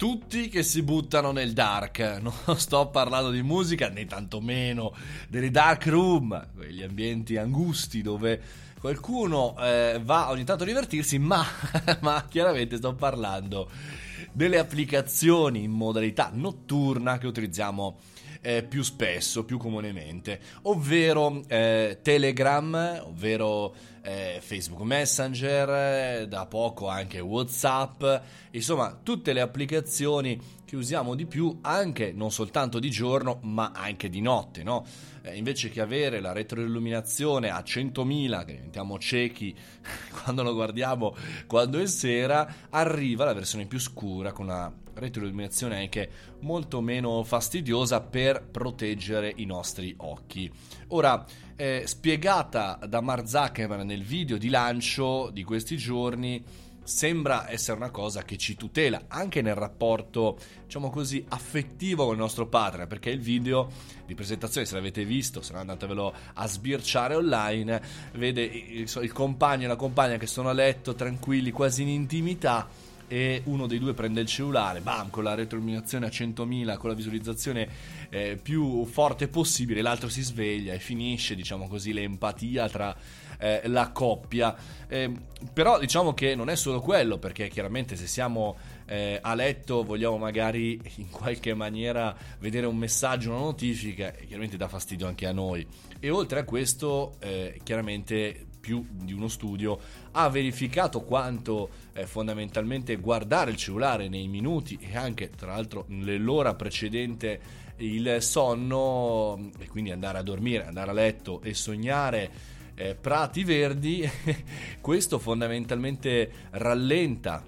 tutti che si buttano nel dark. Non sto parlando di musica né tantomeno delle dark room, quegli ambienti angusti dove qualcuno eh, va ogni tanto a divertirsi, ma, ma chiaramente sto parlando delle applicazioni in modalità notturna che utilizziamo eh, più spesso, più comunemente, ovvero eh, Telegram, ovvero eh, Facebook Messenger, da poco anche WhatsApp, insomma tutte le applicazioni che usiamo di più anche non soltanto di giorno ma anche di notte, no? Eh, invece che avere la retroilluminazione a 100.000 che diventiamo ciechi quando lo guardiamo quando è sera, arriva la versione più scura con una retroilluminazione anche molto meno fastidiosa per proteggere i nostri occhi. Ora, eh, spiegata da Mark Zuckerberg nel video di lancio di questi giorni, sembra essere una cosa che ci tutela anche nel rapporto, diciamo così, affettivo con il nostro partner, perché il video di presentazione, se l'avete visto, se no andatevelo a sbirciare online, vede il, il compagno e la compagna che sono a letto tranquilli, quasi in intimità e uno dei due prende il cellulare, bam, con la retroilluminazione a 100.000, con la visualizzazione eh, più forte possibile, l'altro si sveglia e finisce, diciamo così, l'empatia tra eh, la coppia. Eh, però diciamo che non è solo quello, perché chiaramente se siamo eh, a letto vogliamo magari in qualche maniera vedere un messaggio, una notifica, chiaramente dà fastidio anche a noi. E oltre a questo, eh, chiaramente più di uno studio ha verificato quanto eh, fondamentalmente guardare il cellulare nei minuti e anche tra l'altro nell'ora precedente il sonno e quindi andare a dormire, andare a letto e sognare eh, prati verdi, questo fondamentalmente rallenta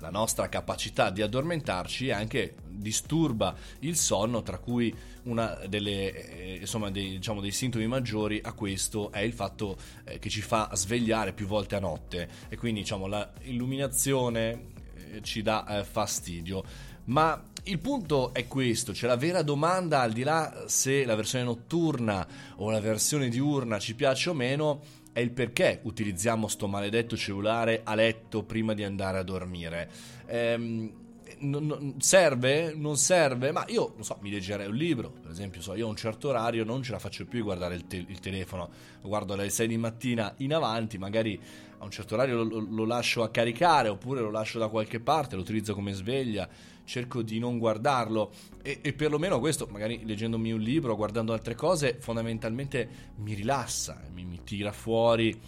la nostra capacità di addormentarci anche disturba il sonno, tra cui uno eh, diciamo, dei, sintomi maggiori a questo è il fatto eh, che ci fa svegliare più volte a notte e quindi diciamo, l'illuminazione eh, ci dà eh, fastidio. Ma il punto è questo, cioè la vera domanda al di là se la versione notturna o la versione diurna ci piace o meno è il perché utilizziamo sto maledetto cellulare a letto prima di andare a dormire. Ehm, non, serve? Non serve? Ma io, non so, mi leggerei un libro, per esempio, so, io a un certo orario non ce la faccio più di guardare il, te- il telefono, lo guardo dalle 6 di mattina in avanti, magari a un certo orario lo, lo, lascio a caricare oppure lo lascio da qualche parte, lo utilizzo come sveglia, cerco di non guardarlo e, e perlomeno questo, magari leggendomi un libro, guardando altre cose, fondamentalmente mi rilassa, mi, mi tira fuori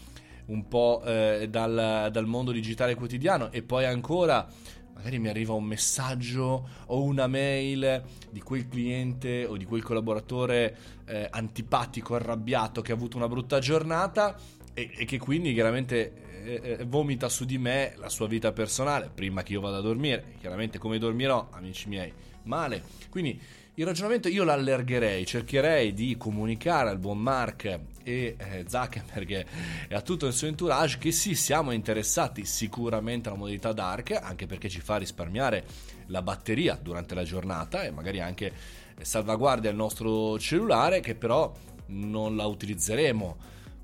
un po' eh, dal, dal mondo digitale quotidiano e poi ancora magari mi arriva un messaggio o una mail di quel cliente o di quel collaboratore eh, antipatico, arrabbiato che ha avuto una brutta giornata e, e che quindi chiaramente eh, eh, vomita su di me la sua vita personale prima che io vada a dormire. Chiaramente come dormirò, amici miei, male. Quindi il ragionamento io l'allergherei, cercherei di comunicare al buon Mark e eh, Zuckerberg e a tutto il suo entourage che sì, siamo interessati sicuramente alla modalità dark, anche perché ci fa risparmiare la batteria durante la giornata e magari anche salvaguardia il nostro cellulare che però non la utilizzeremo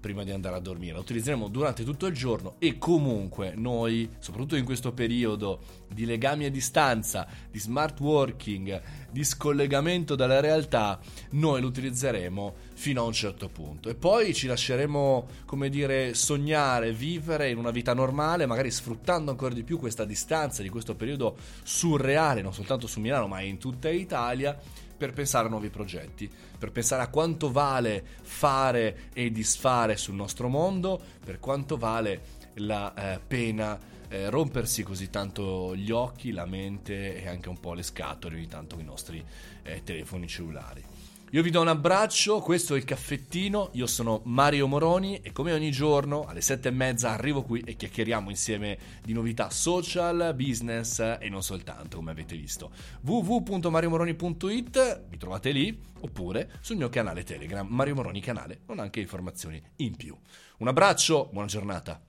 prima di andare a dormire, la utilizzeremo durante tutto il giorno e comunque noi, soprattutto in questo periodo di legami a distanza, di smart working, di scollegamento dalla realtà, noi lo utilizzeremo fino a un certo punto e poi ci lasceremo, come dire, sognare, vivere in una vita normale, magari sfruttando ancora di più questa distanza di questo periodo surreale, non soltanto su Milano, ma in tutta Italia per pensare a nuovi progetti, per pensare a quanto vale fare e disfare sul nostro mondo, per quanto vale la eh, pena eh, rompersi così tanto gli occhi, la mente e anche un po' le scatole ogni tanto con i nostri eh, telefoni cellulari. Io vi do un abbraccio, questo è il caffettino, io sono Mario Moroni e come ogni giorno alle sette e mezza arrivo qui e chiacchieriamo insieme di novità social, business e non soltanto come avete visto. www.mariomoroni.it, mi trovate lì, oppure sul mio canale Telegram, Mario Moroni canale, con anche informazioni in più. Un abbraccio, buona giornata.